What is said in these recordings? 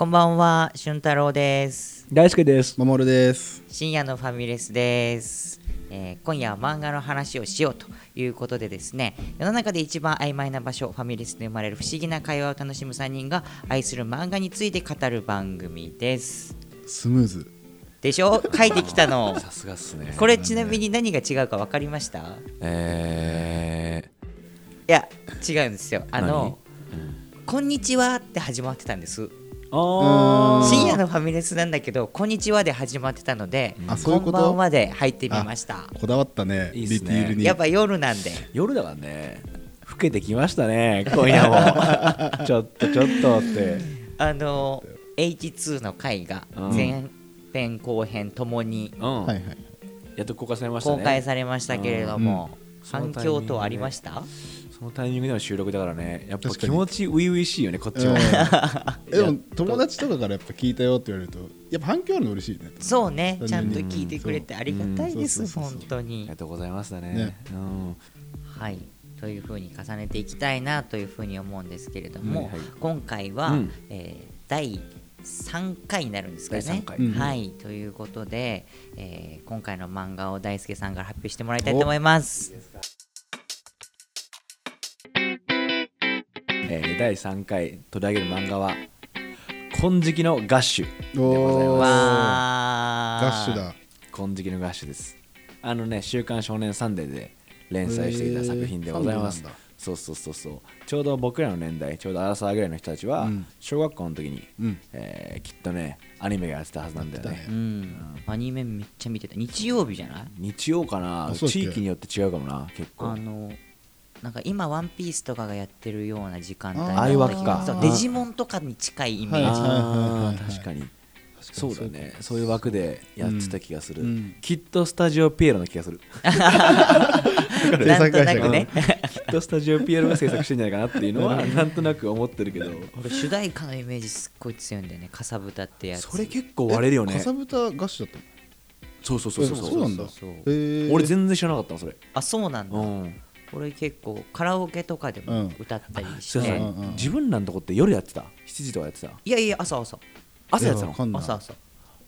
こんばんは、俊太郎です。大輔です。守です。深夜のファミレスです。えー今夜は漫画の話をしようということでですね世の中で一番曖昧な場所ファミレスで生まれる不思議な会話を楽しむ3人が愛する漫画について語る番組ですスムーズ。でしょ？書いてきたのさすがっすね。これちなみに何が違うか分かりました？いえや違うんですよあの「こんにちは」って始まってたんです深夜のファミレスなんだけど「こんにちは」で始まってたのであそういうこと？こんばんはで入ってみましたこだわったね。いいっすねディティールに。やっぱ夜なんで夜だからね。老けてきましたね。今夜も。ちょっとちょっとって。あの H2 の回がうん前編後編ともにうん。はいはい。やっと公開されましたね。公開されましたけれども、うん反響等ありました？そのタイミングでの収録だからね。やっぱ気持ち初々しいよね、こっちも。え でも友達とかからやっぱ聞いたよって言われるとやっぱ反響あるの嬉しいね。そうね。うん。ちゃんと聞いてくれてありがたいです本当あにりがとうございますだね。ね。うん。はい。というふうに重ねていきたいなというふうに思うんですけれども、はいはい。今回は、うん。えー第3回になるんですかね。はい。ということで、えー今回の漫画を大輔さんから発表してもらいたいと思います。えー第3回取り上げる漫画は「金色のガッシュ」でございます。ガッシュだ。金色のガッシュです。あのね「週刊少年サンデー」で連載していた作品でございます。へーそうそうそうそう。ちょうど僕らの年代ちょうどアラサーぐらいの人たちは、うん。小学校の時に、うん。えーきっとねアニメがやってたはずなんだよね。やってたうん、アニメめっちゃ見てた。日曜日じゃない？日曜かな？あそうだっけ？地域によって違うかもな結構。あのなんか今「ワンピースとかがやってるような時間帯あーだった気があー。そうデジモンとかに近いイメージ、はいはいはいあはいー確かに確かにそうだね。そういう枠でやってた気がする、うん。きっとスタジオピエロの気がする。なんとなくね。きっとスタジオピエロが制作してんじゃないかなっていうのはなんとなく思ってるけど。俺主題歌のイメージすっごい強いんだよね。かさぶたってやつ。それ結構割れるよね。かさぶたガッシュだったそうそうそうそう。えそうなんだ。そうそうの。へー。俺全然知らなかったのそれ。あそうなんだ、うん。俺結構カラオケとかでもうん。歌ったりして、そうそう。うんうん自分らのとこって夜やってた？7時とかやってた？いやいや朝朝朝やってたの？朝朝。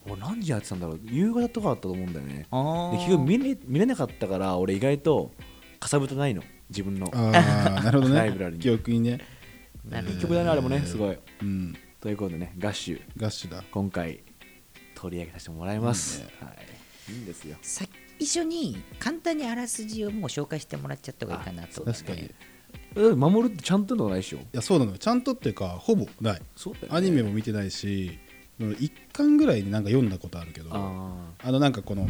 俺何時やってたんだろう。夕方とかだったと思うんだよね。で結局見れ見れなかったから俺意外とかさぶたないの。自分の。ああなるほどね。ライブラリに。記憶にね。なるほど曲だねあれもねすごい。うん。ということでねガッシュ。ガッシュだ。今回取り上げさせてもらいます。はい。いいんですよ。最初に簡単にあらすじをもう紹介してもらっちゃった方がいいかなと確かに。守るってちゃんとのないでしょ？やそうなのよ。ちゃんとっていうかほぼない。そうだよね。アニメも見てないし、一巻ぐらいになんか読んだことあるけど、ああのなんかこの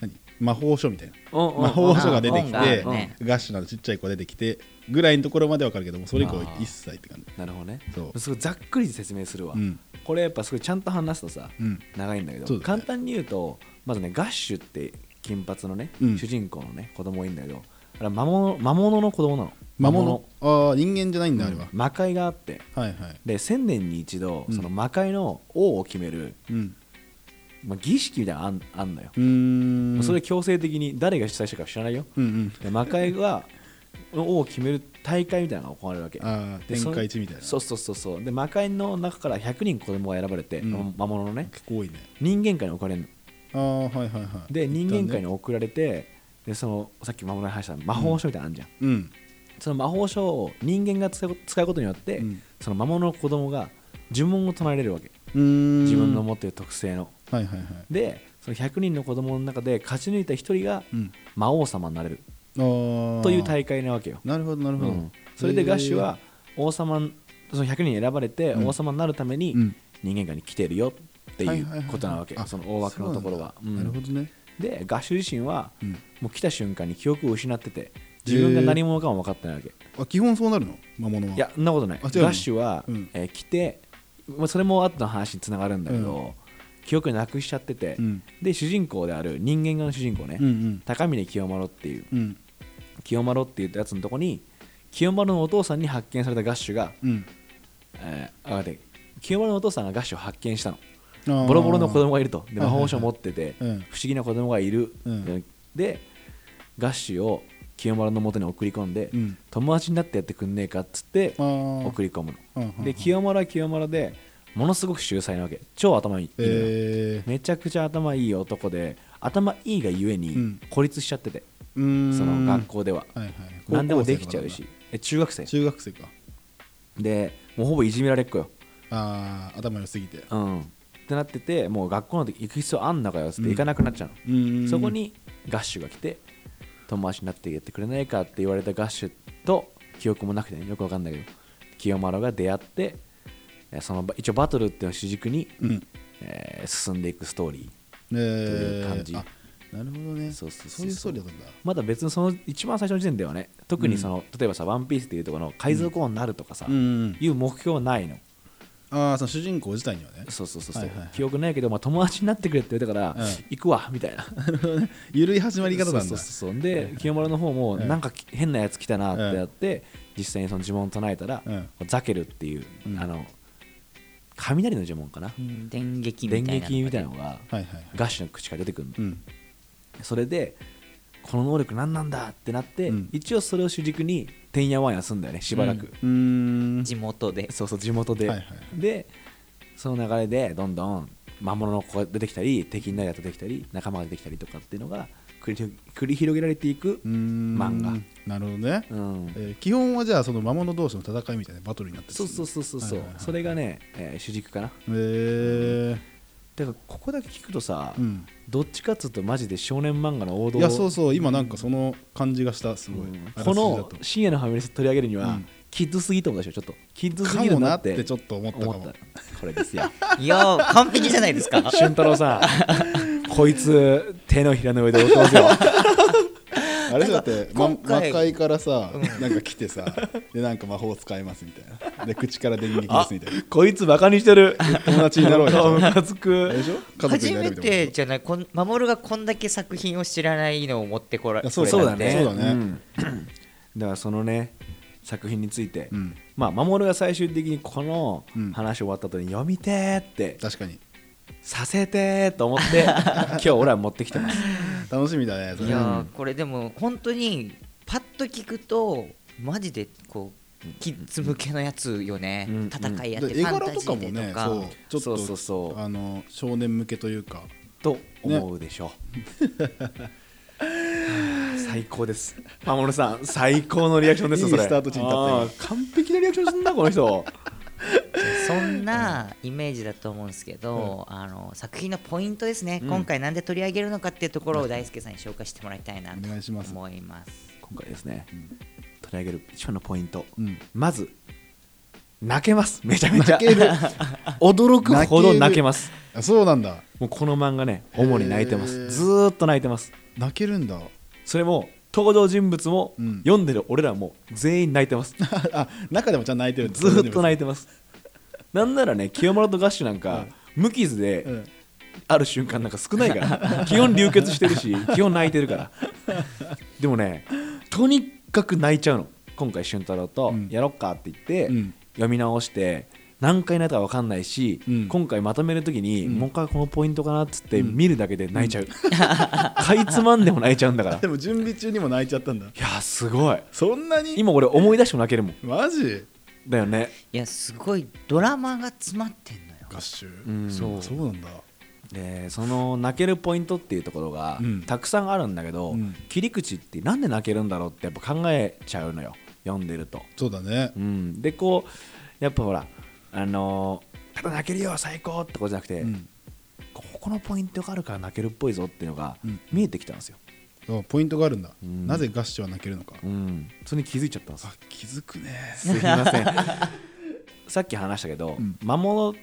何？魔法書みたいな。ー魔法書が出てきて、ね。ガッシュなのちっちゃい子出てきてぐらいのところまでわかるけどもそれ以降一切って感じ。なるほどね。そう。すごいざっくり説明するわ、うん。これやっぱすごいちゃんと話すとさうん。長いんだけどね。簡単に言うとまずねガッシュって金髪のね、うん。主人公のね子供いいんだけどあれは魔物魔物の子供なの魔物。ああ人間じゃないんだあれは、魔界があって。はいはい。で1000年に一度うん。その魔界の王を決める、うん。まあ、儀式みたいなのあんあんのよ、うーん。それ強制的に誰が主催したか知らないよ。うんうん。で魔界がの王を決める大会みたいなのが行われるわけ。ああ天でそ下一みたいな。そうそうそうそう。で魔界の中から100人子供が選ばれて、うん。魔物のね。結構多いね。人間界に置かれるの。ああはいはいはい。で人間界にの送られてでそのさっき魔物に話した魔法書みたいなのあるじゃん、うんその魔法書を人間が使うことによって、うん。その魔物の子供が呪文を唱えれるわけ。自分の持っている特性の。はいはいはい。でその100人の子供の中で勝ち抜いた1人がうん。魔王様になれる。ああという大会なわけよ、なるほどなるほど、うん。それでガッシュは王様その100人選ばれてうん。王様になるためにうん。人間界に来てるよっていうはいはいはいことなわけあその大枠のところは。なるほどね。でガッシュ自身はうん。もう来た瞬間に記憶を失ってて自分が何者かも分かってないわけ。あ基本そうなるの？魔物は。いやそんなことない。ガあ違うの？ッシュは、うん。えー来てまあそれも後の話につながるんだけど、うん。記憶なくしちゃってて、うん。で主人公である人間側の主人公ね、うんうん。高峰清丸っていううん。清丸っていうやつのとこに清丸のお父さんに発見されたガッシュが、うん。えーあ待って清丸のお父さんがガッシュを発見したの。あー。ボロボロの子供がいると。ではいはいはい。魔法書を持ってて、うん。不思議な子供がいる、うん。でガッシュを清丸の元に送り込んで、うん。友達になってやってくんねえかっつって送り込むの。で清丸は清丸でものすごく秀才なわけ。超頭いいえめちゃくちゃ頭いい男で頭いいがゆえにうん。孤立しちゃってて、その学校では。はいはい。何でもできちゃうし。え中学生。中学生か。でもうほぼいじめられっ子よ。ああ頭良すぎて。うん。ってなっててもう学校なんて行く必要あんのかよっつってうん。行かなくなっちゃうの、うーん。そこにガッシュが来て友達になってやってくれないかって言われたガッシュと記憶もなくてねよくわかんないけど清丸が出会ってえその一応バトルっていうのを主軸に、うん。えー進んでいくストーリーえー、いう感じ。あなるほどね。そうそうそういうストーリーだったんだ。まだ別にその一番最初の時点ではね特にその、例えばさ「ワンピースっていうところの海賊王になるとかさ、うんうん。いう目標はないのああその主人公自体にはね。そうそうそうそう、はいはいはい。記憶ないけど、まあ、友達になってくれって言われたから、うん。行くわみたいな。ゆるい始まり方なんだ。そうそうそうで清丸の方もうん。なんかき変なやつ来たなってやって、実際にその呪文を唱えたら、うん。ザケルっていう、うん。あの雷の呪文かな、うん。電撃みたいな電撃みたいなのがはいはいはい。ガッシュの口から出てくるの、うん。それでこの能力何なんだってなって、うん。一応それを主軸にてんやわんやすんだよねしばらく、うーん。地元で。そうそう地元で、はいはい。はいでその流れでどんどん魔物の子が出てきたり敵になるやつが出てきたり仲間が出てきたりとかっていうのが繰り繰り広げられていく漫画。なるほどね、うん。えー基本はじゃあその魔物同士の戦いみたいなバトルになってるそうそうそうそうそう、はいはいはい。それがね、えー主軸かな。へえだからここだけ聞くとさ、うん。どっちかっつうとマジで少年漫画の王道いやそうそう今なんかその感じがしたすごい、うん。このと深夜のファミレス取り上げるには、うん。キッズすぎと思うでしょちょっと。キッズすかぎるもなっなっててちょっと思ったかも。思った。これですよ。いやー完璧じゃないですか。俊太郎さん。こいつ手のひらの上で踊ってますよあれだって、ま、魔界からさ、なんか来てさでなんか魔法使えますみたいな。で口から電撃ですみたいな。こいつバカにしてる。友達になろうよ。つく初めてなじゃないこん守がこんだけ作品を知らないのを持ってこらいやそうそうだねそうだね。ん。だからそのね作品について、うん。まあ守が最終的にこのうん。話終わった後に読みてーって。確かにさせてーと思って 今日俺は持ってきてます。楽しみだねいやこれでも本当にパッと聞くとマジでこうキッズ向けのやつよね、うん戦いやってで絵ファンタジ柄とか。もねそう。ちょっとそうあの少年向けというか。と思うでしょ。う、最高です。守さん最高のリアクションですよそれ。いいスタート地に立ったよあー完璧なリアクションすんなこの人そんなイメージだと思うんですけど、あの作品のポイントですね、うん。今回なんで取り上げるのかっていうところを大輔さんに紹介してもらいたいなお願いします。と思います。今回ですね、取り上げる一番のポイント、うん。まず泣けます。めちゃめちゃ。泣ける。驚くほど泣けます。あそうなんだ。もうこの漫画ね主に泣いてます。ずーっと泣いてます。泣けるんだ。それも登場人物も、うん。読んでる俺らも全員泣いてます。あ中でもちゃんと泣いてるずーっと泣いてますなんならね清丸とガッシュなんか、無傷で、うん。ある瞬間なんか少ないから。基本流血してるし 基本泣いてるから。でもねとにかく泣いちゃうの。今回俊太郎とうん。やろっかって言って、うん。読み直して何回泣いたか分かんないし、うん。今回まとめるときに、うん。もう一回このポイントかなっつってうん。見るだけで泣いちゃう、かいつまんでも泣いちゃうんだから。いでも準備中にも泣いちゃったんだ。やすごい。そんなに？今俺思い出しても泣けるもん。マジ？だよね。いやすごいドラマが詰まってんのよ。合集うん。そう。そうなんだ。でその泣けるポイントっていうところが、うん。たくさんあるんだけど、うん。切り口ってなんで泣けるんだろうってやっぱ考えちゃうのよ。読んでると、そうだね。うん、でこうやっぱほらあのーただ泣けるよ最高ってことじゃなくて、うん。ここのポイントがあるから泣けるっぽいぞっていうのがうん。見えてきたんですよ、あポイントがあるんだ。うん。なぜガッシュは泣けるのか。うん、それに気づいちゃったんです。あ気づくね。すいません。さっき話したけど、うん。魔物っ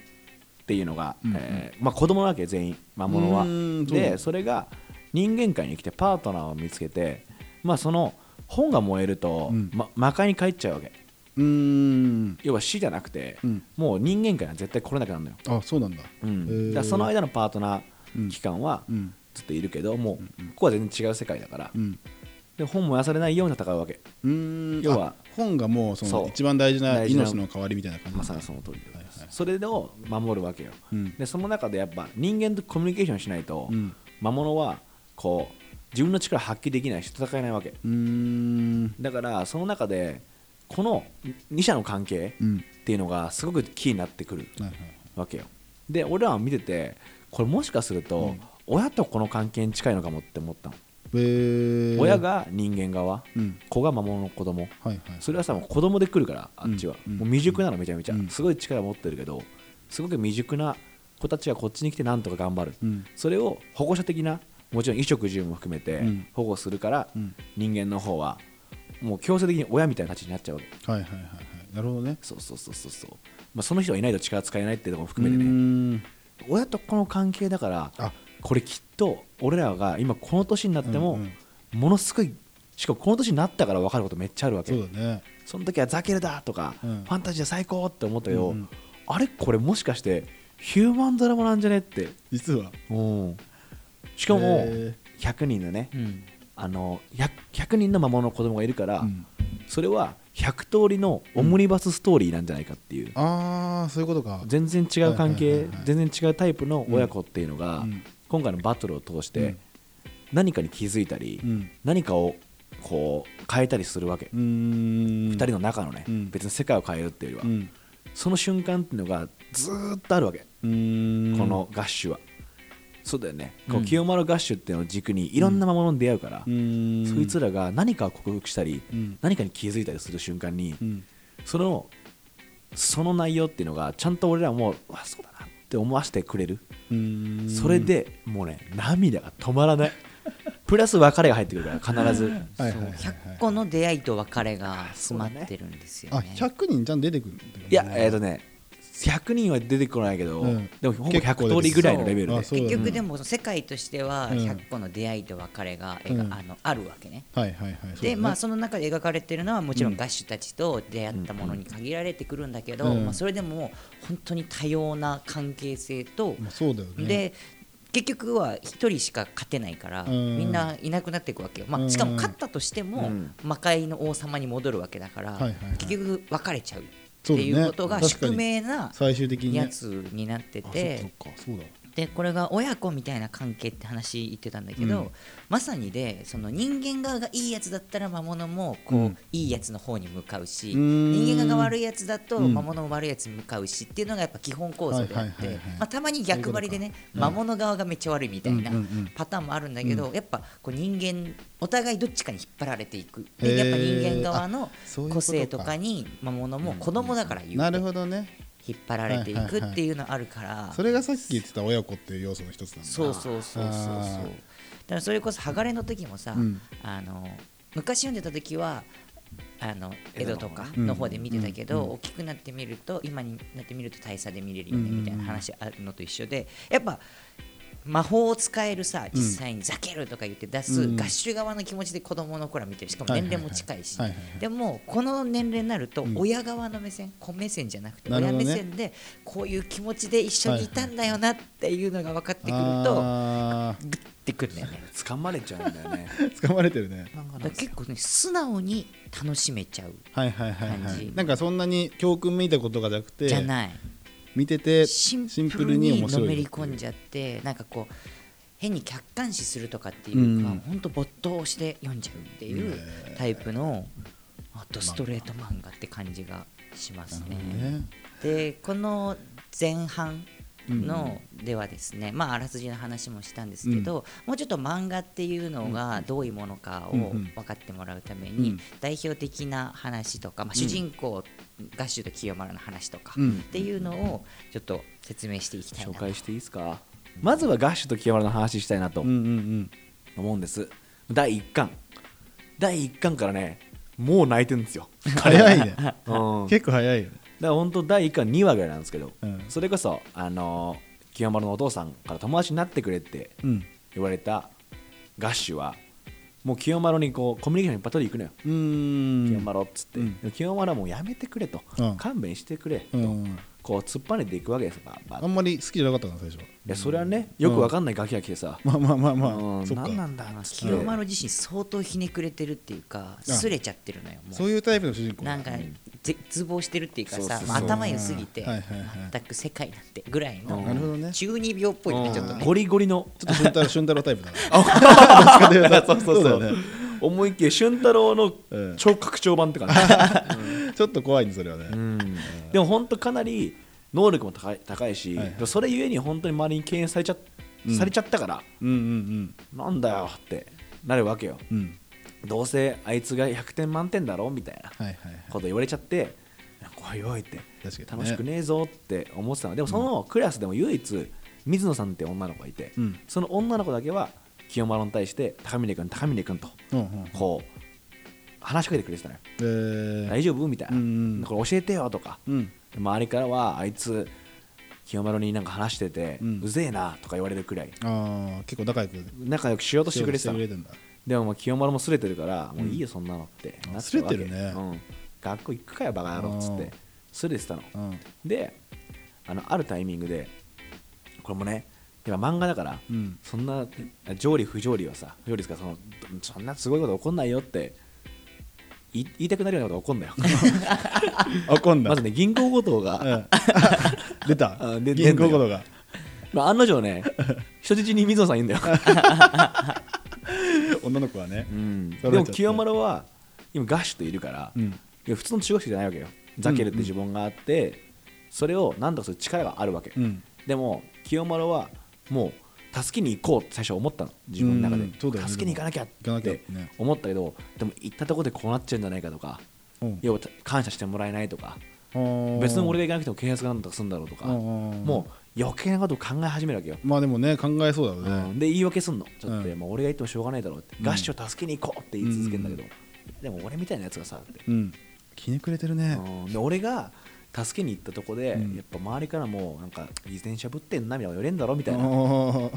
ていうのが、うん。うん。えーまあ、子供なわけ全員。魔物は。でそれが人間界に来てパートナーを見つけて、まあ、その本が燃えると、うん。ま、魔界に帰っちゃうわけ。うーん。要は死じゃなくて、うん。もう人間界には絶対来れなくなるのよ、あそうなんだ。うん。だその間のパートナー期間はうんずっといるけどもうここは全然違う世界だから、うん。で本燃やされないように戦うわけ。要はあ本がもうその一番大事な命の代わりみたいな感じまさにその通りではいはい。それを守るわけよ。うん。でその中でやっぱ人間とコミュニケーションしないと、うん。魔物はこう自分の力発揮できないし戦えないわけ。だからその中でこの2者の関係うん。っていうのがすごくキーになってくるわけよ。で俺らは見ててこれもしかすると、親と子の関係に近いのかもって思ったの、えー。親が人間側うん。子が魔物の子供。はいはい。それはさもう子供で来るからあっちは、うんもう未熟なのめちゃめちゃ、うん。すごい力持ってるけどすごく未熟な子たちがこっちに来てなんとか頑張る、うん。それを保護者的なもちろん衣食住も含めてうん。保護するから、うん。人間の方はもう強制的に親みたいな立ちになっちゃうわけ。はいはいはいはい。なるほどね。そうそうそうそうそう、まあ、その人がいないと力使えないっていうところもう含めてね。親と子の関係だからあこれきっと俺らが今この年になっても、ものすごいしかもこの年になったから分かることめっちゃあるわけ。そうだね。その時はザケルだとか、うん。ファンタジー最高って思ったけど、うんうん。あれこれもしかしてヒューマンドラマなんじゃねって、実は。うん、しかもへ100人のね、うん。あの 100, 100人の魔物の子供がいるから、うん。それは100通りのオムニバスストーリーなんじゃないかっていう、ああそういうことか。全然違う関係、全然違うタイプの親子っていうのが、うん今回のバトルを通してうん。何かに気づいたり、うん。何かをこう変えたりするわけ、うーん。2人の中のね、うん。別に世界を変えるっていうよりは、うん。その瞬間っていうのがずーっとあるわけ、このガッシュは。そうだよね、こううん清丸ガッシュっていうのを軸にいろんな魔物に出会うから、そいつらが何かを克服したり、うん。何かに気づいたりする瞬間に、うん。そのその内容っていうのがちゃんと俺らもうわそうだなって思わせてくれる、それでもうね涙が止まらない。プラス別れが入ってくるから必ず。はいはいはいはい。100個の出会いと別れが詰まってるんですよあね。100人ちゃんと出てくるんだよね。いやえっ、とね100人は出てこないけど、うん。でもほぼ結構100通りぐらいのレベルで。結局でも世界としてはうん100個の出会いと別れが描うん。あのあるわけね。はいはいはいそうだねでまあその中で描かれてるのはもちろんガッシュたちと出会ったものに限られてくるんだけど、うん。まあ、それでも本当に多様な関係性と、まあそうだよね。で結局は1人しか勝てないから、うん。みんないなくなっていくわけよ、まあ、うん。しかも勝ったとしても、うん。魔界の王様に戻るわけだから、結局別れちゃうっていうことが宿命な最終的にね。やつになってあて。そっかそうだでこれが親子みたいな関係って話言ってたんだけど、うん。まさにでその人間側がいいやつだったら魔物もこう、うん。いいやつの方に向かうし人間側が悪いやつだとうん。魔物も悪いやつに向かうしっていうのがやっぱ基本構造であってたまに逆張りでね魔物側がめっちゃ悪いみたいなうんうんうん。パターンもあるんだけど、やっぱこう人間お互いどっちかに引っ張られていく。でやっぱ人間側の個性とかに魔物も子供だから言うなるほどね引っ張られていくっていうのあるから。それがさっき言ってた親子っていう要素の一つなんだ。そうそうそうそう。そうだからそれこそ鋼の時もさ、うん。あの昔読んでた時はあの江戸とかうん。の方で見てたけど、うん。大きくなってみると今になってみると大差で見れるよねうんみたいな話あるのと一緒でやっぱ魔法を使えるさうん。実際に「ザケル」とか言って出す、うん。ガッシュ側の気持ちで子供の頃は見てるしかも年齢も近いし。でもこの年齢になるとうん。親側の目線子目線じゃなくて親目線でこういう気持ちで一緒にいたんだよなっていうのが分かってくるとあグッてくるんだよね。掴まれちゃうんだよね。ー 掴まれてるね。だから結構ね素直に楽しめちゃうはいはいはいは感じ。いなんかそんなに教訓めいたことがなくてじゃない見ててシンプルにのめり込んじゃってなんかこう変に客観視するとかっていうか、うん。ほんと没頭して読んじゃうっていうタイプのあとストレート漫画って感じがしますね。ね。でこの前半のではですね、まああらすじの話もしたんですけど、もうちょっと漫画っていうのがどういうものかを分かってもらうためにうん。代表的な話とか、まあ、主人公ガッシュと清丸の話とかうん。っていうのをちょっと説明していきたいなと。紹介していいですか？まずはガッシュと清原の話したいなと思うんです。第1巻。第1巻からねもう泣いてるんですよ。早いね。うん。結構早いよね。だから本当第1巻2話ぐらいなんですけど、うん。それこそあのー清丸のお父さんから友達になってくれってうん。言われたガッシュはもう清丸にこうコミュニケーションいっぱい取りに行くのよ、清丸っつって、うん。清丸はもうやめてくれと、うん。勘弁してくれと、うんこう突っぱねていくわけですバーバー。あんまり好きじゃなかったな最初いやそれはねよくわかんないガキが来てさ、まあまあまあまうん。あそっか。何なんだ清丸自身相当ひねくれてるっていうかすれちゃってるのよもそういうタイプの主人公。なんか絶望してるっていうかそうそうそう。さまあ頭良すぎてはいはいはい。全く世界なんてぐらいのなるほどね。中二病っぽいよねちょっとね。ゴリゴリの。ちょっと俊太郎俊太郎タイプだな。そうそうそうだよね思いっきり俊太郎のうん。超拡張版って感じ、ちょっと怖いねそれはね。うん。でも本当かなり能力も高い高いし、はいはい。それゆえに本当に周りに敬遠されちゃ,、うん。されちゃったからうんうんなんだよってなるわけよ。うん。うんどうせあいつが100点満点だろみたいなはいはいはい。こと言われちゃっておいおいって確かにね。楽しくねえぞって思ってたの。でもそのクラスでも唯一水野さんって女の子がいて、うん。その女の子だけは清丸に対して高峰君高峰君とうんうん。こう話しかけてくれてたのよ、えー。大丈夫？みたいな、うんうん。これ教えてよとか。うん。周りからはあいつ清丸になんか話してて、ううんぜえなとか言われるくらい。ああ結構仲良く仲良くしようとしてくれてた。でももう清丸もすれてるから、もういいよそんなのって。すれてるね。うん、学校行くかよバカ野郎っつっうんてすれてたの。うんであのあるタイミングでこれもね今漫画だから、うん。そんな条理不条理はさ不条理ですかそのそんなすごいこと起こんないよって言い言いたくなるようなこと起こんなよ。怒んだ。まずね銀行強盗が、うん。出た。あで銀行ことが。まあ、案の定ね 人質に水野さんいるんだよ、女の子はね。うん、でも清丸は今ガッシュといるから、うん。いや普通の中学生じゃないわけよ。ザケルって自分があって、それを何とかする力があるわけ、うん。でも清丸はもう助けに行こうって最初思ったの。自分の中で、ね。助けに行かなきゃってね。思ったけどでも行ったところでこうなっちゃうんじゃないかとかうん。要は感謝してもらえないとか別に俺が行かなくても警察が何とかするんだろうとかもう余計なことを考え始めるわけよ、まあでもね考えそうだろううん。ねで言い訳すんの。ちょっと、うん。もう俺が言ってもしょうがないだろうって、うん。ガッシュを助けに行こうって言い続けるんだけど、でも俺みたいなやつがさって。くれてるね。うん。で俺が助けに行ったとこで、うん。やっぱ周りからもなんか自転車ぶってんなみたいな。寄れんだろみたいなも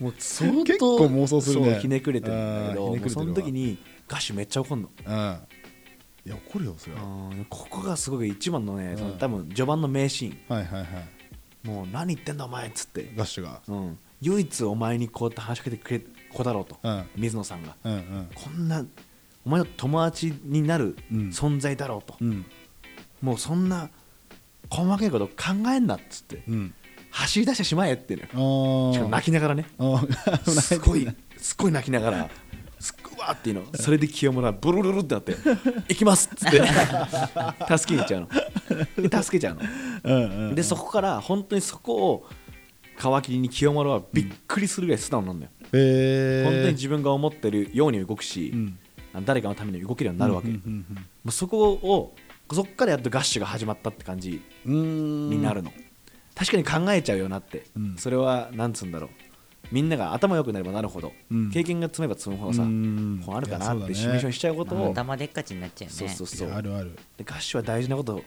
う相当結構妄想するね。ひねくれてるんだけどその時にガッシュめっちゃ怒んの。うん。いや怒るよそれは。うんここがすごく一番のね、そのうん多分序盤の名シーはいはいはい。ンもう何言ってんだお前っつって、ガッシュが。うん、唯一お前にこうやって話しかけてくれる子だろうと、うん。水野さんが。うんうん。こんなお前の友達になるうん。存在だろうと、うん。もうそんな細かいこと考えんなっつってうん。走り出してしまえっていうのよ。あしかも泣きながらね。あすごいすっごい泣きながらすっわーっていうの。それで清村はブルルルってなって「行きます」っつって助けに行っちゃうので助けちゃうのうんうんでそこから本当にそこを皮切りに清丸はびっくりするぐらい素直なんだよ、えー本当に自分が思ってるように動くし、うん誰かのために動けるようになるわけ、そこをそこからやっとガッシュが始まったって感じうんうん。になるの、確かに考えちゃうよなって、うん。それはなんつうんだろう。みんなが頭良くなればなるほど、うん。経験が積めば積むほどさ、うん。こうあるかなってシミュレーションしちゃうことを、頭でっかちになっちゃうよね。そうそうそう。あるある。でガッシュは大事なことを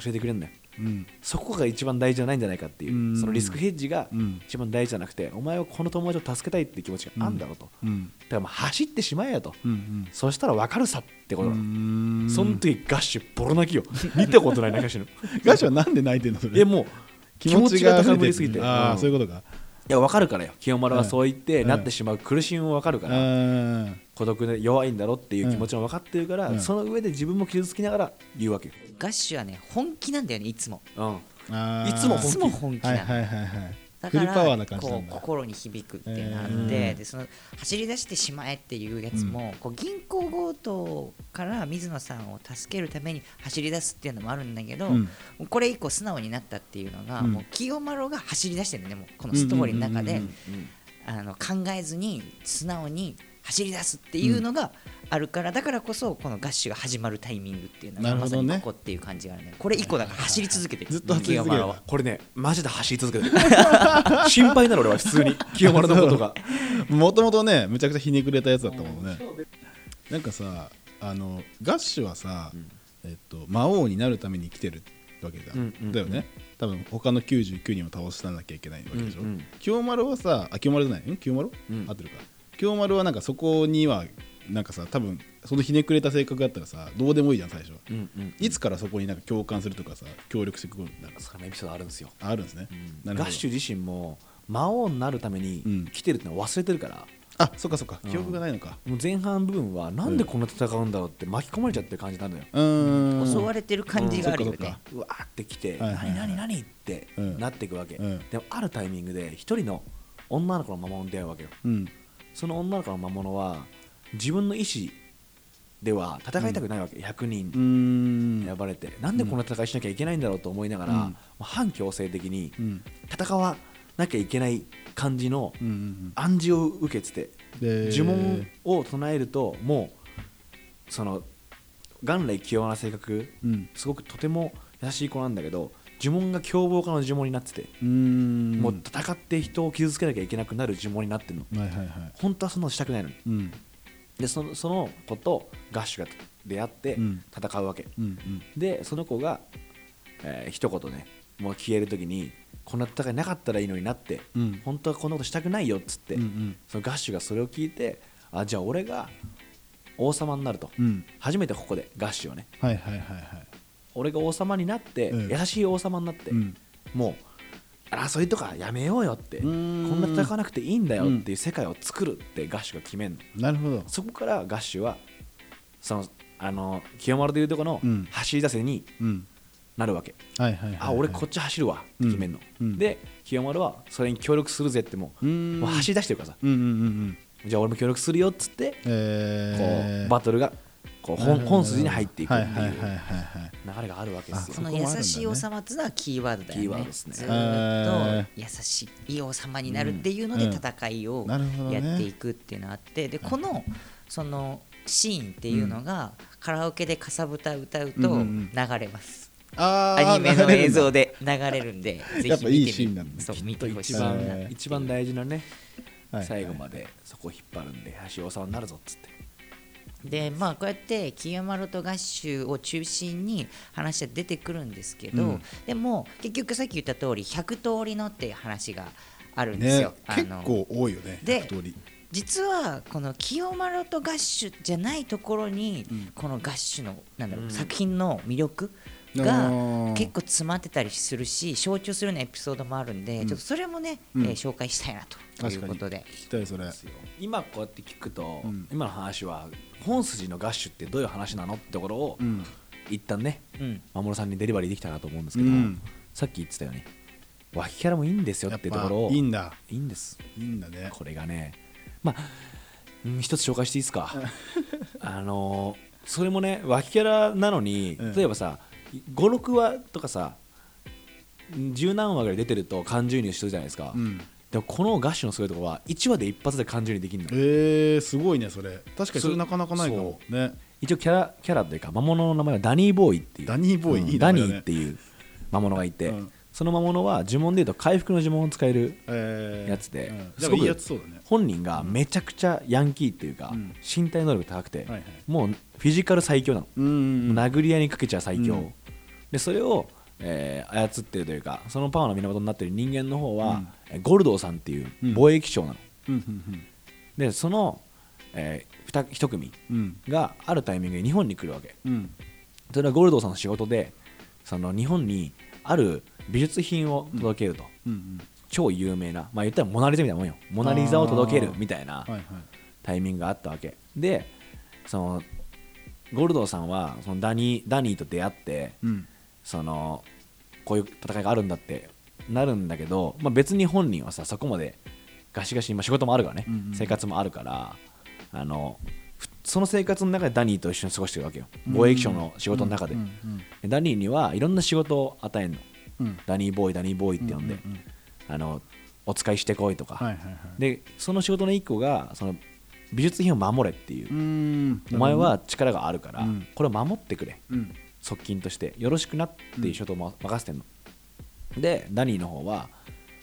教えてくれるんだようん。そこが一番大事じゃないんじゃないかっていう、うん。そのリスクヘッジがうん。一番大事じゃなくて、お前はこの友達を助けたいっていう気持ちがあるんだろうと、うん。だからまあ走ってしまえよと、うんそしたら分かるさってことなの、うん。その時ガッシュボロ泣きよ。見たことない泣かしてるガッシュはなんで泣いてんのそれ。えもう気持ちが高ぶりすぎて。ああうん。そういうことかいや分かるからよ。清丸はそう言ってうん。なってしまう苦しみも分かるかうら、ん。孤独で弱いんだろっていう気持ちも分かってるから、うん。その上で自分も傷つきながら言うわけよ、ガッシュはね本気なんだよねいつも。うん、いつも本気。いつも本気なの、はいはいはいはいだからこうん心に響くっていうのがあって、えーでその走り出してしまえっていうやつも、こう銀行強盗から水野さんを助けるために走り出すっていうのもあるんだけど、これ以降素直になったっていうのが、うん。もう清丸が走り出してるねもうこのストーリーの中で、考えずに素直に走り出すっていうのがあるから、だからこそこのガッシュが始まるタイミングっていうのがまさなるほどね。にここっていう感じがあるね。これ以降だから走り続けてるずっと走り続ける。清丸は。これねマジで走り続けてる心配なの俺は普通に清丸のことが。もともとねむちゃくちゃひねくれたやつだったもんね。なんかさあのガッシュはさ、えっと、魔王になるために生きてるわけじゃん、うんうんだよね。多分他の99人を倒さなきゃいけないわけでしょ、うんうん。清丸はさあ清丸じゃない？ん？清丸、うん。合ってるか。清丸はなんかそこにはなんかさ多分そのひねくれた性格があったらさどうでもいいじゃん最初。うんうんいつからそこになんか共感するとかさ協力してくるんだろうそのエピソードあるんですよ、ああるんですね、なるほど。ガッシュ自身も魔王になるためにうん。来てるってのは忘れてるから、あそっかそっか。うん。記憶がないのか。もう前半部分はなんでこんな戦うんだろうって巻き込まれちゃってる感じになるのよ、うーん。襲われてる感じがあるよね。そっかうわーってきて、はいはいはい。何何何ってうん。なっていくわけ、うん。でもあるタイミングで一人の女の子の魔物に出会うわけよ。うん。その女の子の魔物は自分の意思では戦いたくないわけ、100う人ん。選ばれて、なんでこんな戦いしなきゃいけないんだろうと思いながら、うん。反強制的にうん。戦わなきゃいけない感じの暗示を受けてて、で呪文を唱えるともうその元来清和な性格うん。すごくとても優しい子なんだけど呪文が凶暴化の呪文になってて、うん。もう戦って人を傷つけなきゃいけなくなる呪文になってるの。はいはいはい。本当はそんなのしたくないの。にうんでそのその子とガッシュが出会ってうん。戦うわけ、うんでその子が、えー一言ねもう消える時にこんな戦いなかったらいいのになって、うん。本当はこんなことしたくないよっつって、うんうん。そのガッシュがそれを聞いてあじゃあ俺が王様になると、うん。初めてここでガッシュをね。はいはいはいはい。俺が王様になって、うん。優しい王様になって、うん。もう争いとかやめようよってうこーんんな戦わなくていいんだよっていう世界を作るってガッシュが決めんの。なるほど。そこからガッシュはそのあの清丸でいうとこのうん。走り出せにうん。なるわけ、はいはいはいあ俺こっち走るわって決めんの、うん。うん。で清丸はそれに協力するぜってもうもう走り出してるからさ。うんうんうんうん。じゃあ俺も協力するよっつって、えー。こうバトルがこう本本筋に入っていくっていう流れがあるわけですよ。その優しい王様っていうのはキーワードだよね。キーワードですね。ずーっと優しい王様になるっていうのでうん。戦いをやっていくっていうのがあってでこのそのシーンっていうのがカラオケでかさぶた歌うと流れます。アニメの映像でで流れるんで ぜやっぱいいひ見てシーンなんだみそうほしい。と一番、大事なね、はい。最後までそこを引っ張るんで橋尾さんになるぞっつってでまあこうやって清丸と合衆を中心に話は出てくるんですけど、うん。でも結局さっき言った通り100通りのっていう話があるんですねよ。あ結の構多いよねで100通り。実はこの清丸とガッシュじゃないところに、うん。このガッシュのなんだろう、うん。作品の魅力あがー。結構詰まってたりするし象徴するようなエピソードもあるんで、うん。ちょっとそれもね、うん。えー紹介したいなということで。聞きたいそれ。今こうやって聞くと、うん。今の話は本筋のガッシュってどういう話なのってところを、うん。一旦ねうん。守さんにデリバリーできたなと思うんですけど、うん。さっき言ってたよね脇キャラもいいんですよってぱいうところを。いいんだ。いいんです。いいんだね。これがねまあうん一つ紹介していいですか？あのーそれもね脇キャラなのにうん。例えばさ56話とかさ十何話ぐらい出てると感情移入してるじゃないですか、うんでもこのガッシュのすごいところは1話で一発で感情移入できるの。えー、すごいねそれ。確かにそれそなかなかないかも。ね。一応キャラキャラというか魔物の名前はダニーボーイっていう。ダニーボーイうん。いいダニーっていう魔物がいて、うん。その魔物は呪文でいうと回復の呪文を使えるえー。やつでうん。すご本人がめちゃくちゃヤンキーっていうか、うん身体能力高くて、はいはい。もうフィジカル最強なの、うん殴り合いにかけちゃう最強、うん。でそれを、えー操ってるというかそのパワーの源になってる人間の方は、えーゴルドーさんっていううん。貿易商なの、うんうんでその、えー、ふた一組うん。があるタイミングで日本に来るわけ。うん。それはゴルドーさんの仕事でその日本にある美術品を届けると、うん超有名なまあ言ったらモナ・リザみたいなもんよ。モナ・リザを届けるみたいなタイミングがあったわけ。でそのゴルドーさんはそのダニーダニーと出会ってうん。そのこういう戦いがあるんだってなるんだけど、まあ、別に本人はさそこまでガシガシ、まあ、仕事もあるからね、うんうん生活もあるからあのふその生活の中でダニーと一緒に過ごしてるわけよ。貿易商の仕事の中で、うんうんダニーにはいろんな仕事を与えるの。うん。ダニーボーイダニーボーイって呼んで、うんうんうん。あのお使いしてこいとか、はいはいはい。でその仕事の一個がその美術品を守れっていう、お前は力があるから、うん。これを守ってくれ。うん。側近として。よろしくなっていう仕事をま任せてんの、でダニーの方は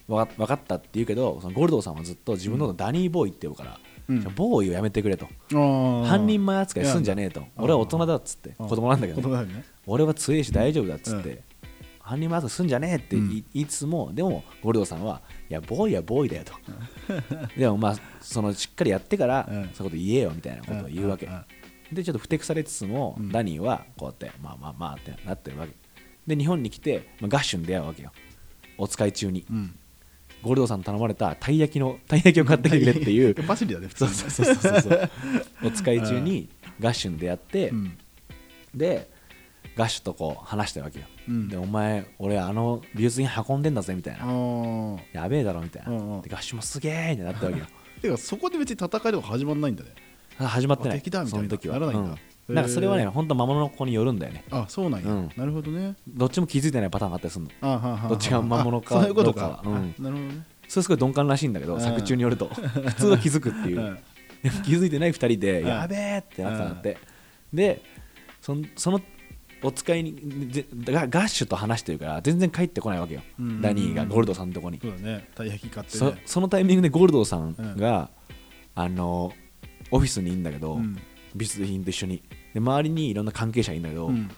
わか分かったって言うけどそのゴルドーさんはずっと自分のことダニーボーイって呼ぶから、うん。ボーイをやめてくれと、あー。半人前扱いすんじゃねえと。俺は大人だっつって子供なんだけど、ね、俺は強いし大丈夫だっつって、うん。半人前扱いすんじゃねえって言い,、つつもでもゴルドーさんはいやボーイはボーイだよと。でもまあそのしっかりやってから、うん。そういうこと言えよみたいなことを言うわけ、ん。ん。でちょっとふてくされつつも、うん。ダニーはこうやってまあまあまあってなってるわけで日本に来て、まあ、ガッシュに出会うわけよ。お使い中に、うん。ゴルドーさんに頼まれたたい焼きのたい焼きを買ってきてくれっていう。パシリだね普通。そうにそうそうそう。お使い中にガッシュに出会って、うん。でガッシュとこう話したわけよ、うん。でお前俺あの美術品運んでんだぜみたいあなー。やべえだろみたいな、でガッシュもすげえってなったわけよ。てかそこで別に戦いとか始まんないんだね。あ始まってない。あ敵だみたいな。その時は。ならないんだ、うんなんかそれはね本当魔物の子によるんだよね。あそうなんや、うん。なるほどね。どっちも気づいてないパターンがあったりするのあはははどっちが魔物かあそういうことか。どうかは。うん。あなるほどね。それすごい鈍感らしいんだけどうん。作中によると。普通は気づくっていう。うん。でも気づいてない2人でうん。やべえってなってたんだって。でそんそのお使いにぜがガッシュと話してるから全然帰ってこないわけよ。うん。ダニーがゴールドさんのとこに。そうだね。たい焼き買ってそね。そのタイミングでゴールドさんがあのオフィスにいるんだけどうん。美術品と一緒にで周りにいろんな関係者いるんだけどうん。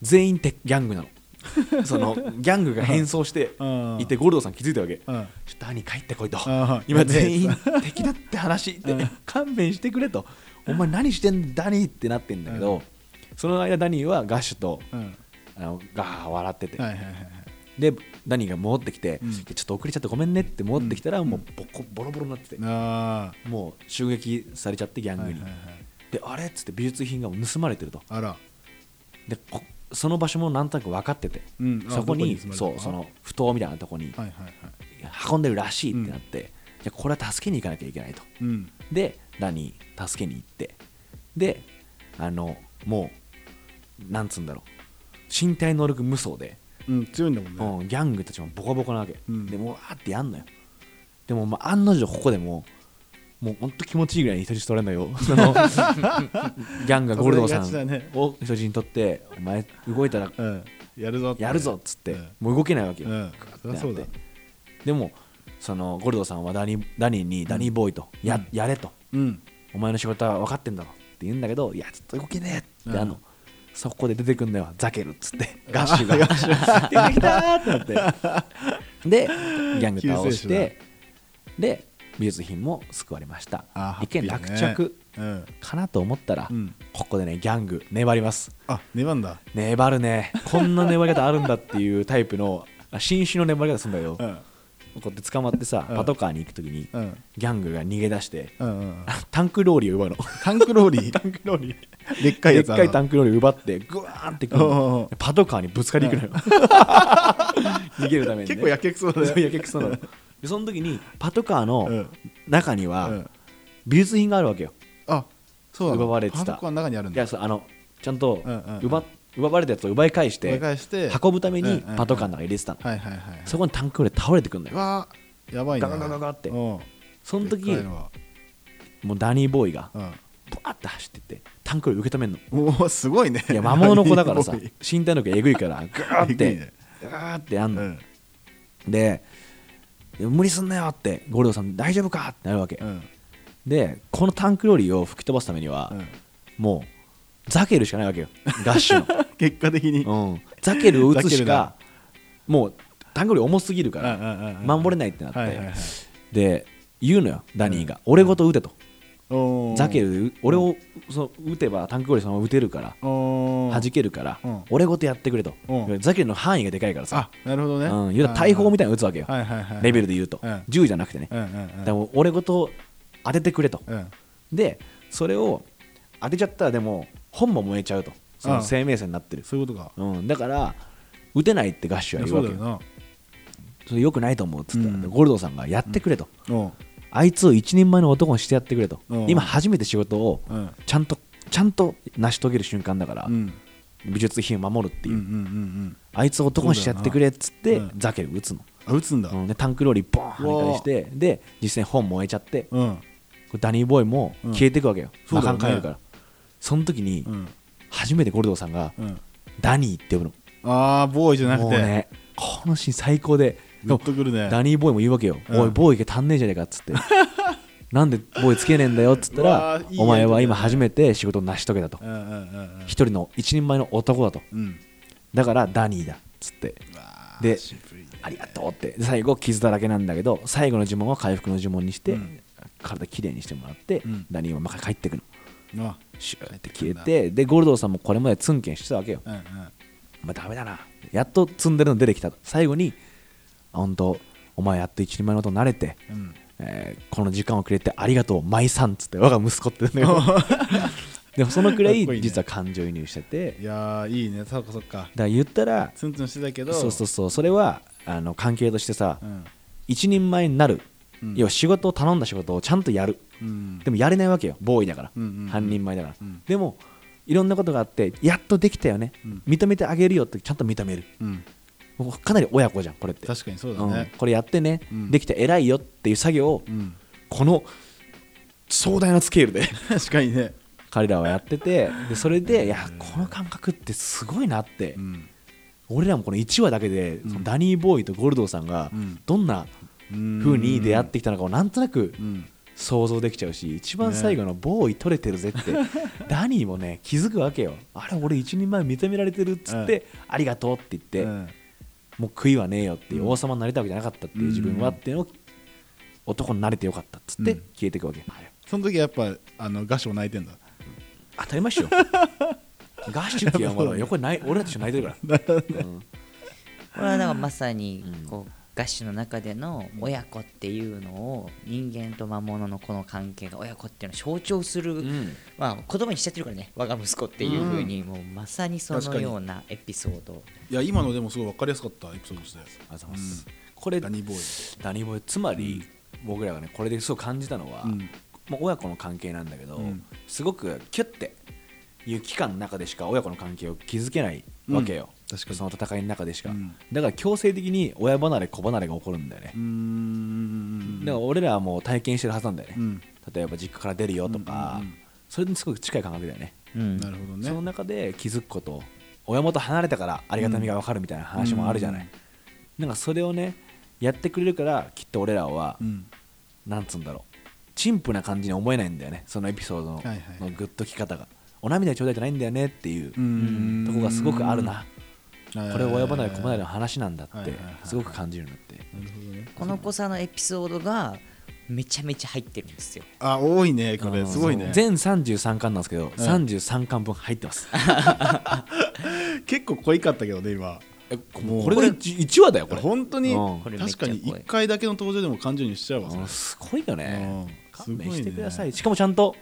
全員てギャングなの。そのギャングが変装してうん。いてゴールドさん気づいたわけ。うん。ちょっとダニー帰ってこいと。あ今全員敵だって話。ってうん。勘弁してくれと。お前何してんだダニーってなってんだけどその間ダニーはガッシュとうん。あのガー笑ってて。はいはいはいはい。でダニーが戻ってきてうんちょっと遅れちゃってごめんねって戻ってきたらうん。もうボコボロボロになってて。あもう襲撃されちゃってギャングに。ーはいはいはいであれ？っつって美術品が盗まれてると。あら。でこその場所もなんとなく分かってて。うん。あそこにそうその不当みたいなとこにはいはいはい。運んでるらしいってなってじゃあこれは助けに行かなきゃいけないと。うん。でダニー助けに行って。であのもうなんつうんだろう。身体能力無双で、うん強いんだもんね。うん、ギャングたちもボコボコなわけ、うん。でもうわーってやんのよ。でも、まあ、案の定ここでももうほんと気持ちいいぐらいに人質取れんのよ。そのギャングがゴールドさそれがちだね。んを人質に取ってお前動いたらうん。やるぞやるぞっつって、うん。もう動けないわけよ、でもそのゴールドさんはダニーダニーにダニーボーイと、やうん。やれと。うん。お前の仕事は分かってんだろ。って言うんだけどいやちょっと動けねえってあの、うんそこで出てくんだよ。ザケルっつって。ガッシュが。出てきたーってなって。でギャング倒してで美術品も救われました。一見落着うん。かなと思ったら、うん。ここでねギャング粘ります。あ粘んだ。粘るね。こんな粘り方あるんだっていうタイプの あ新種の粘り方するんだよ、うん。こうやって捕まってさ、うん。パトカーに行く時に、うん。ギャングが逃げ出して、タンクローリーを奪うの。タンクローリー？タンクローリー。でっかいやつでっかいタンンクローリー奪ってグワーンってくるパトカーにぶつかりに行くのよ。逃げるために、ね、結構やけくそだね。やけくそなのでその時にパトカーうのん。中にはうん。美術品があるわけよ。あそうなの？奪われてた。パトカーの中にあるんだ。いやそうあのちゃんと奪奪われたやつを奪い返して返して運ぶためにパトカーの中に入れてたの。そこにタンクローリー倒れてくんだよ。うわーやばいな。ガガガガガってうんその時もうダニーボーイがうんバーって走ってってタンクロー受け止めんのおおすごいねいや魔物の子だからさ身体能力えぐいからガーってガーってやんので無理すんなよってゴールドさん大丈夫かってなるわけ、うん。でこのタンクローリーを吹き飛ばすためには、うん。もうザケルしかないわけよ。ガッシュ 結果的に。の、うん、ザケルを打つしかもうタンクローリー重すぎるから守れいないってなって、で言うのよダニーが、俺ごと撃てとザケル俺をその撃てばタンクローリーそのまま撃てるから弾けるから、うん。俺ごとやってくれと、うん。ザケルの範囲がでかいからさ、あなるほどね。うん、言う大砲みたいなの撃つわけよ、レベルで言うと、うん。銃じゃなくてね、でも俺ごと当ててくれと、うん。でそれを当てちゃったらでも本も燃えちゃうと。その生命線になってる、そういうことか。うん、だから撃てないってガッシュは言うわけよ。それよくないと思うっつったら、うん。ゴールドさんがやってくれと、なうんあいつを一人前の男にしてやってくれと、うん。今初めて仕事をうん。ちゃんとちゃんと成し遂げる瞬間だから、うん。美術品を守るっていう、うんうんうんうん。あいつを男にしてやってくれっつって、ザケル撃つの、あ撃つんだ。うん。でタンクローリーボーン跳ね返してで実際に本燃えちゃってダニーボーイも消えていくわけよ、そうだよね。魔漢帰るから。その時にうん。初めてゴルドさんがうん。ダニーって呼ぶの。ああボーイじゃなくて。もうねこのシーン最高でグッとくるね。ダニーボーイも言うわけよ、うん。おいボーイが足んねえじゃねえかっつって。なんでボーイつけねえんだよっつったうらお前は今初めて仕事を成し遂げたと一人の一人前の男だと。うん。だからダニーだっつって。でね。ありがとうって。で最後傷だらけなんだけど最後の呪文は回復の呪文にして、うん。体きれいにしてもらって、うん。ダニーはまた帰ってくの。あシューって消えてでゴールドさんもこれまでツンケンしてたわけよ。うんうん。まあ、ダメだな。やっと積んでるの出てきた最後に本当お前やっと一人前のこと慣れて、うん。えーこの時間をくれてありがとうマイさんっつって我が息子って言うんだけどでもそのくらい実は感情移入してて。いやーいいね。そっかそっか。だから言ったらツンツンしてたけど。そうそうそう。それはあの関係としてさ、うん。一人前になる、うん。要は仕事を頼んだ仕事をちゃんとやる。うん。でもやれないわけよ。ボーイだから、うんうんうん。半人前だから、うん。でもいろんなことがあってやっとできたよね、うん。認めてあげるよってちゃんと認める。うんもうかなり親子じゃんこれって。確かにそうだうん。ねこれやってね、うん。できて偉いよっていう作業をうん。この壮大なスケールで。確かにね。彼らはやっててでそれでいやこの感覚ってすごいなって、うん。俺らもこの1話だけで、うん。そのダニー・ボーイとゴルドーさんがうん。どんな風に出会ってきたのかをなんとなくうん。想像できちゃうし一番最後の「ボーイ取れてるぜ」って。ダニーもね気づくわけよ。あれ俺一人前認められてるっつって「ありがとう」って言って、うんもう悔いはねえよっていう、うん。王様になりたいわけじゃなかったっていう自分はっていうのを男になれてよかったっつってうん消えていくわけ、その時はやっぱあのガシも泣いてんだ。当たり前っしょ。ガッシュっていうのは横にない俺らと一緒に泣いてるから、うん。これはだからまさにうん。こうガッシュの中での親子っていうのを人間と魔物のこの関係が親子っていうのを象徴する、うん。まあ言葉にしちゃってるからね我が息子っていうふうに、もうまさにそのようなエピソード。いや今のでもすごい分かりやすかったエピソードでしたよありがとうございます、これダニーボーダニーボーイ。つまり、僕らがねこれですごい感じたのは、イう親子の関係なんだけど、うん。すごくキュッていう期間の中でしか親子の関係を築けないわけよ、うん。確かに。その戦いの中でしか、うん。だから強制的に親離れ子離れが起こるんだよね。うー、ん。だから俺らはもう体験してるはずなんだよね、うん。例えば実家から出るよとか、うんうんうん。それにすごく近い感覚だよね。うん。なるほどね。その中で気づくこと親元離れたからありがたみが分かるみたいな話もあるじゃない、なんかそれをねやってくれるからきっと俺らは、うん。なんつうんだろう。陳腐な感じに思えないんだよね。そのエピソードの,、はいはい。のグッとき方がお涙ちょうだいじゃないんだよねっていううん。とこがすごくあるな、ここれは親離れ子離れの話なんだってすごく感じるようになってこの子さんのエピソードがめちゃめちゃ入ってるんですよ。あ多いねこれ。すごいね。全33巻なんですけど、33巻分入ってます。結構濃いかったけどね今。これで 1, 話だよこれ。本当に確かに1回だけの登場でも感情にしちゃうわすごいよね。うん。勘弁してください。しかもちゃんと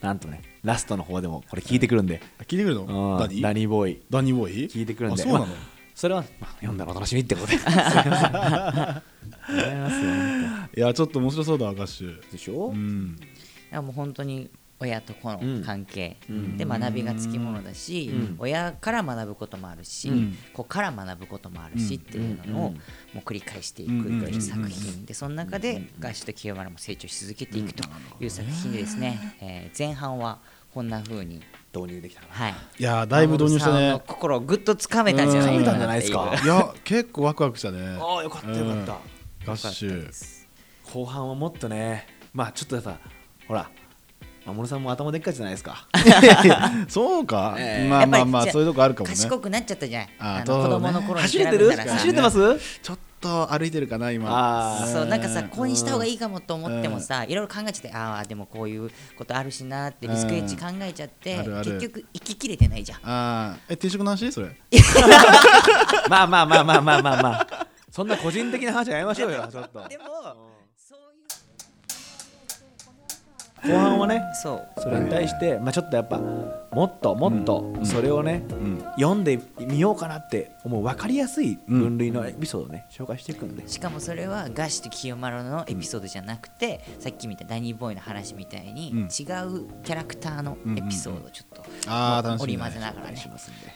なんとねラストの方でもこれ聞いてくるんで、あ聞いてくるの？うん。ダニダニーボーイ。ダニーボーイ？聞いてくるんで。あそうなの？まあそれは、まあ、読んだらお楽しみってことで。すいやちょっと面白そうだわガッシュ。当でしょ、うん。いやもう本当に親と子の関係。うん。で学びがつきものだし、うん。親から学ぶこともあるし、うん。子から学ぶこともあるしっていうのをうん。もう繰り返していくうん。という作品でその中でガッシュと清原も成長し続けていくという作品でですね、えー前半はこんな風に、導入できた。はい、いやーだいぶ導入したね。心をぐっとつかめたんじゃない。かうん掴めたんじなゃないですか。いや結構ワクワクしたね。ああ、よかったよかった。ガッシュ。後半はもっとね、まあちょっとさ、ほら、守さんも頭でっかちじゃないですか。そうか。ええ。まあまあまあそういうとこあるかもね。賢くなっちゃったじゃないああね。の子供の頃走れてる走れてます？ちょっと歩いてるかな今。あー。そうなんかさうんこうにした方がいいかもと思ってもさいろいろ考えちゃってああでもこういうことあるしなってリスクエッジ考えちゃって結局生ききれてないじゃん。あー。え定食の話？それ。まあまあまあまあまあまあまあ。そんな個人的な話はやめましょうよ、ちょっと。でも後半はね、そう。それに対して、まあちょっとやっぱ、もっともっとそれをね、うん。読んでみようかなって思う分かりやすい分類のエピソードをね、紹介していくんで。しかもそれはガッシュと清丸のエピソードじゃなくて、さっき見たダニーボーイの話みたいに、うん。違うキャラクターのエピソードをちょっと、織り交ぜながらね。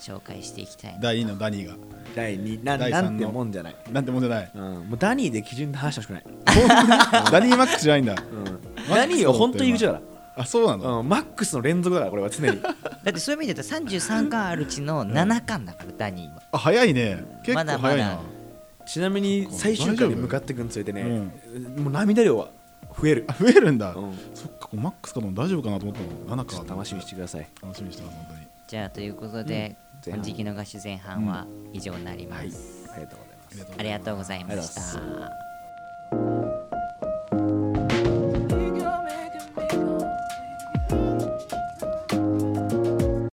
紹介していきたいな第2のダニーが。第2な第三のなんてもんじゃない、なんてもんじゃない。うん、もうダニーで基準で話してほしくない、ダニーマックスじゃないんだ。うん、ダニーは本当に言うじゃだあそうなの？うん、マックスの連続だからこれは常に。だってそういう意味で言うと33巻あるうちの7巻だから、ダニーはあ早いね。結まだまだ。構早いなちなみに最終回に向かっていくにつれてね、うん。もう涙量は増える。あ増えるんだ。うん。そっかマックスかと思った大丈夫かなと思ったの7か楽しみにしてください。楽しみにしてます本当に。じゃあということで、前半。本時期の合手前半は以上になります、はい。ありがとうございます。ありがとうございますありがとうございました。